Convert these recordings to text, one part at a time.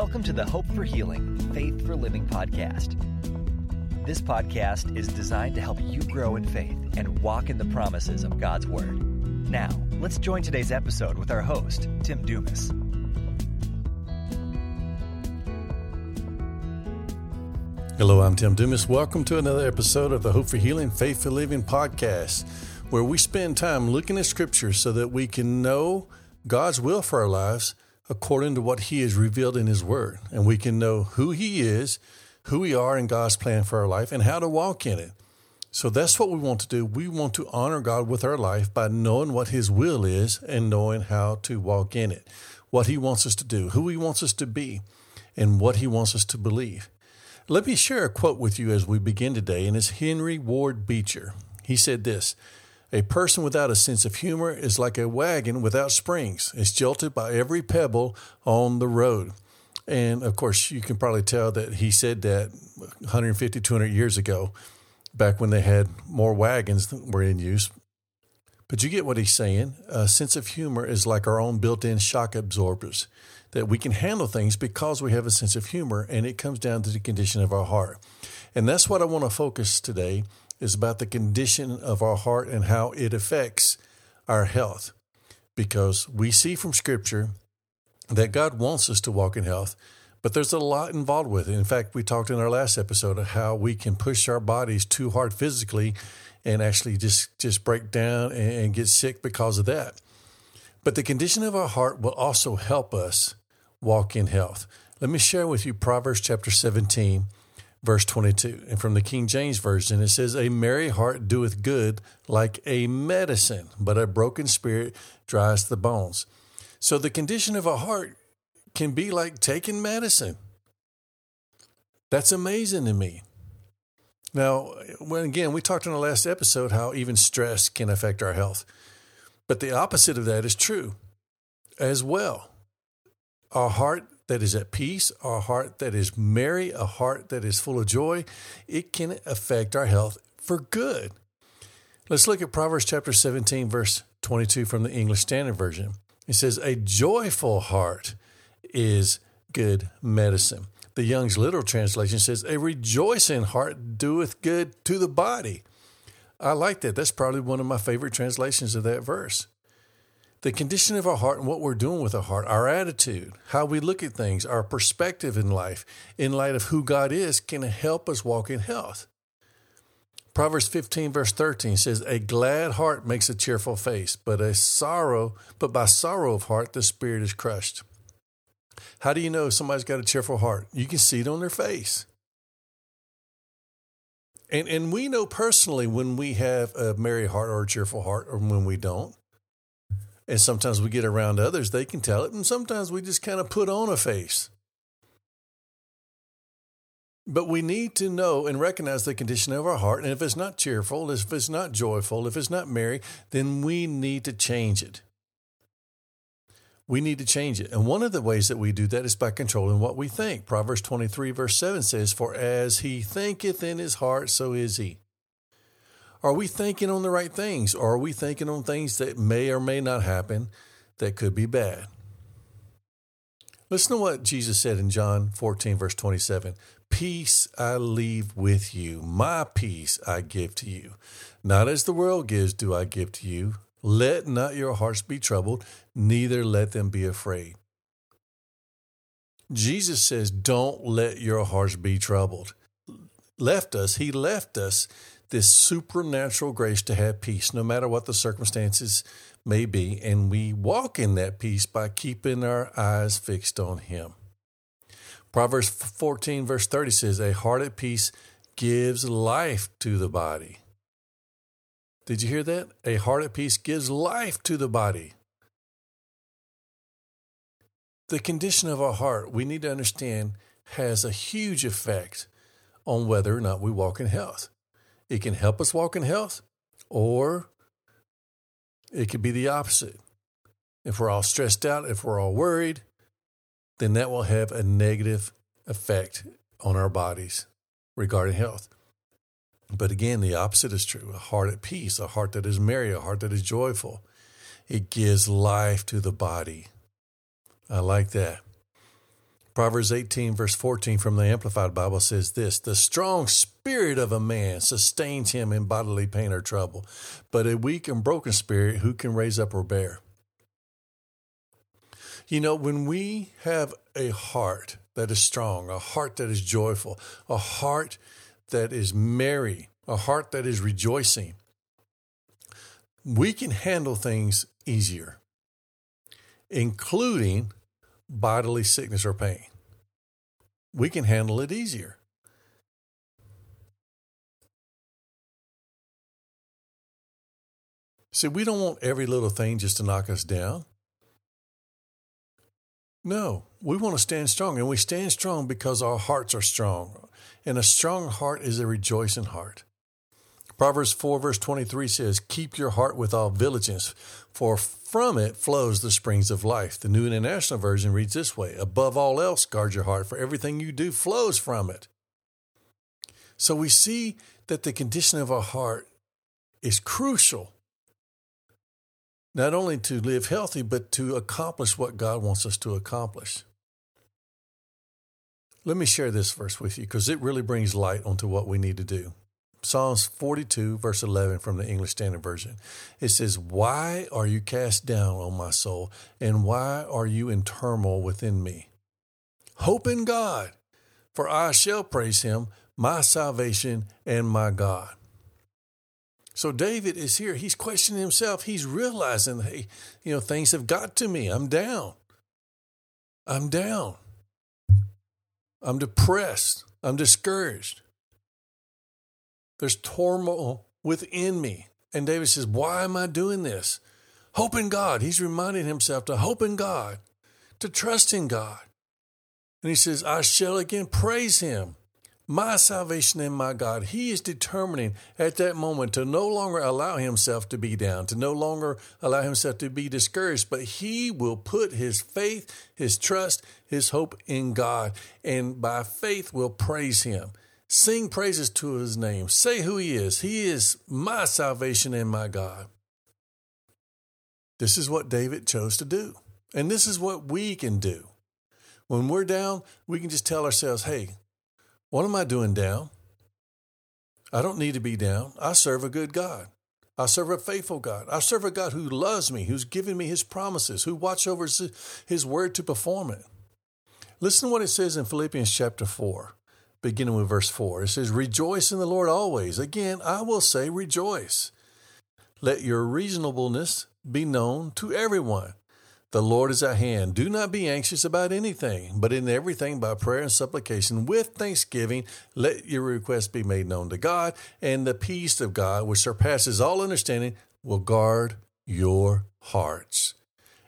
Welcome to the Hope for Healing, Faith for Living podcast. This podcast is designed to help you grow in faith and walk in the promises of God's Word. Now, let's join today's episode with our host, Tim Dumas. Hello, I'm Tim Dumas. Welcome to another episode of the Hope for Healing, Faith for Living podcast, where we spend time looking at Scripture so that we can know God's will for our lives according to what He has revealed in His Word. And we can know who He is, who we are in God's plan for our life, and how to walk in it. So that's what we want to do. We want to honor God with our life by knowing what His will is and knowing how to walk in it, what He wants us to do, who He wants us to be, and what He wants us to believe. Let me share a quote with you as we begin today, and it's Henry Ward Beecher. He said this a person without a sense of humor is like a wagon without springs. It's jolted by every pebble on the road. And of course, you can probably tell that he said that 150, 200 years ago, back when they had more wagons that were in use. But you get what he's saying. A sense of humor is like our own built in shock absorbers, that we can handle things because we have a sense of humor, and it comes down to the condition of our heart. And that's what I want to focus today is about the condition of our heart and how it affects our health. Because we see from Scripture that God wants us to walk in health, but there's a lot involved with it. In fact, we talked in our last episode of how we can push our bodies too hard physically and actually just, just break down and get sick because of that. But the condition of our heart will also help us walk in health. Let me share with you Proverbs chapter 17 verse 22. And from the King James Version, it says, A merry heart doeth good like a medicine, but a broken spirit dries the bones. So the condition of a heart can be like taking medicine. That's amazing to me. Now, when again, we talked in the last episode how even stress can affect our health. But the opposite of that is true as well. Our heart that is at peace, a heart that is merry, a heart that is full of joy, it can affect our health for good. Let's look at Proverbs chapter 17, verse 22 from the English Standard Version. It says, A joyful heart is good medicine. The Young's Literal Translation says, A rejoicing heart doeth good to the body. I like that. That's probably one of my favorite translations of that verse the condition of our heart and what we're doing with our heart, our attitude, how we look at things, our perspective in life, in light of who God is, can help us walk in health. Proverbs 15 verse 13 says, A glad heart makes a cheerful face, but a sorrow, but by sorrow of heart the spirit is crushed. How do you know somebody's got a cheerful heart? You can see it on their face. And and we know personally when we have a merry heart or a cheerful heart or when we don't. And sometimes we get around others, they can tell it. And sometimes we just kind of put on a face. But we need to know and recognize the condition of our heart. And if it's not cheerful, if it's not joyful, if it's not merry, then we need to change it. We need to change it. And one of the ways that we do that is by controlling what we think. Proverbs 23, verse 7 says, For as he thinketh in his heart, so is he. Are we thinking on the right things? Or are we thinking on things that may or may not happen that could be bad? Listen to what Jesus said in John 14, verse 27 Peace I leave with you, my peace I give to you. Not as the world gives, do I give to you. Let not your hearts be troubled, neither let them be afraid. Jesus says, Don't let your hearts be troubled. Left us, He left us this supernatural grace to have peace no matter what the circumstances may be. And we walk in that peace by keeping our eyes fixed on Him. Proverbs 14, verse 30 says, A heart at peace gives life to the body. Did you hear that? A heart at peace gives life to the body. The condition of our heart, we need to understand, has a huge effect on whether or not we walk in health. It can help us walk in health, or it could be the opposite. If we're all stressed out, if we're all worried, then that will have a negative effect on our bodies regarding health. But again, the opposite is true a heart at peace, a heart that is merry, a heart that is joyful. It gives life to the body. I like that. Proverbs 18, verse 14 from the Amplified Bible says this The strong spirit of a man sustains him in bodily pain or trouble, but a weak and broken spirit, who can raise up or bear? You know, when we have a heart that is strong, a heart that is joyful, a heart that is merry, a heart that is rejoicing, we can handle things easier, including bodily sickness or pain. We can handle it easier. See, we don't want every little thing just to knock us down. No, we want to stand strong, and we stand strong because our hearts are strong. And a strong heart is a rejoicing heart. Proverbs 4, verse 23 says, Keep your heart with all diligence, for from it flows the springs of life. The New International Version reads this way Above all else, guard your heart, for everything you do flows from it. So we see that the condition of our heart is crucial, not only to live healthy, but to accomplish what God wants us to accomplish. Let me share this verse with you because it really brings light onto what we need to do. Psalms 42, verse 11 from the English Standard Version. It says, Why are you cast down, O my soul, and why are you in turmoil within me? Hope in God, for I shall praise him, my salvation and my God. So David is here. He's questioning himself. He's realizing, hey, you know, things have got to me. I'm down. I'm down. I'm depressed. I'm discouraged. There's turmoil within me. And David says, Why am I doing this? Hope in God. He's reminding himself to hope in God, to trust in God. And he says, I shall again praise him, my salvation and my God. He is determining at that moment to no longer allow himself to be down, to no longer allow himself to be discouraged, but he will put his faith, his trust, his hope in God, and by faith will praise him. Sing praises to his name. Say who he is. He is my salvation and my God. This is what David chose to do. And this is what we can do. When we're down, we can just tell ourselves, hey, what am I doing down? I don't need to be down. I serve a good God. I serve a faithful God. I serve a God who loves me, who's given me his promises, who watch over his word to perform it. Listen to what it says in Philippians chapter 4 beginning with verse 4. It says, Rejoice in the Lord always. Again, I will say, rejoice. Let your reasonableness be known to everyone. The Lord is at hand. Do not be anxious about anything, but in everything by prayer and supplication with thanksgiving, let your requests be made known to God, and the peace of God, which surpasses all understanding, will guard your hearts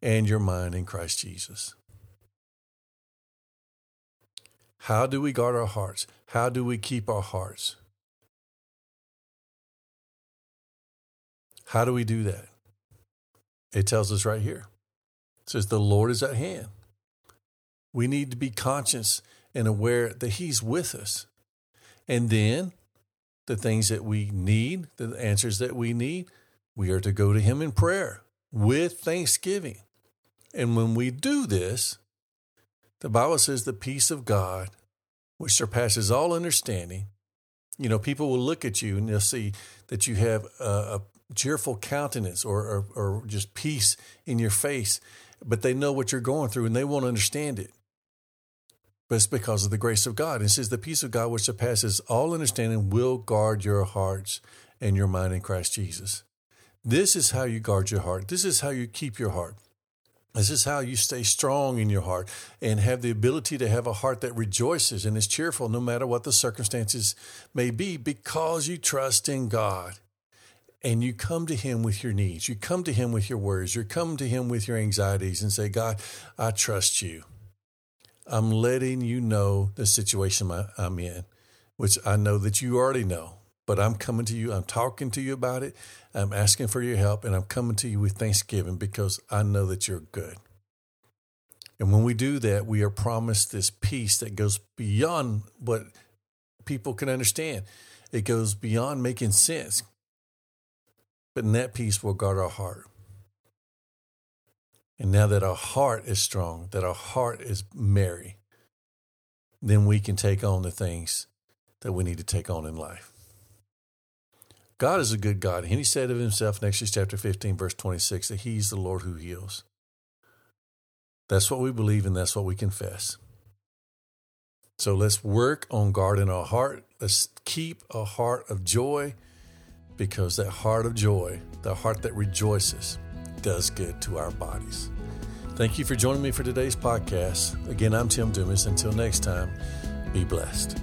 and your mind in Christ Jesus. How do we guard our hearts? How do we keep our hearts? How do we do that? It tells us right here. It says, The Lord is at hand. We need to be conscious and aware that He's with us. And then the things that we need, the answers that we need, we are to go to Him in prayer with thanksgiving. And when we do this, the Bible says the peace of God, which surpasses all understanding. You know, people will look at you and they'll see that you have a, a cheerful countenance or, or, or just peace in your face, but they know what you're going through and they won't understand it. But it's because of the grace of God. It says, The peace of God, which surpasses all understanding, will guard your hearts and your mind in Christ Jesus. This is how you guard your heart. This is how you keep your heart. This is how you stay strong in your heart and have the ability to have a heart that rejoices and is cheerful no matter what the circumstances may be because you trust in God and you come to Him with your needs. You come to Him with your worries. You come to Him with your anxieties and say, God, I trust you. I'm letting you know the situation I'm in, which I know that you already know but I'm coming to you. I'm talking to you about it. I'm asking for your help, and I'm coming to you with thanksgiving because I know that you're good. And when we do that, we are promised this peace that goes beyond what people can understand. It goes beyond making sense. But in that peace will guard our heart. And now that our heart is strong, that our heart is merry, then we can take on the things that we need to take on in life. God is a good God. And he said of himself in Exodus chapter 15, verse 26, that he's the Lord who heals. That's what we believe and that's what we confess. So let's work on guarding our heart. Let's keep a heart of joy because that heart of joy, the heart that rejoices, does good to our bodies. Thank you for joining me for today's podcast. Again, I'm Tim Dumas. Until next time, be blessed.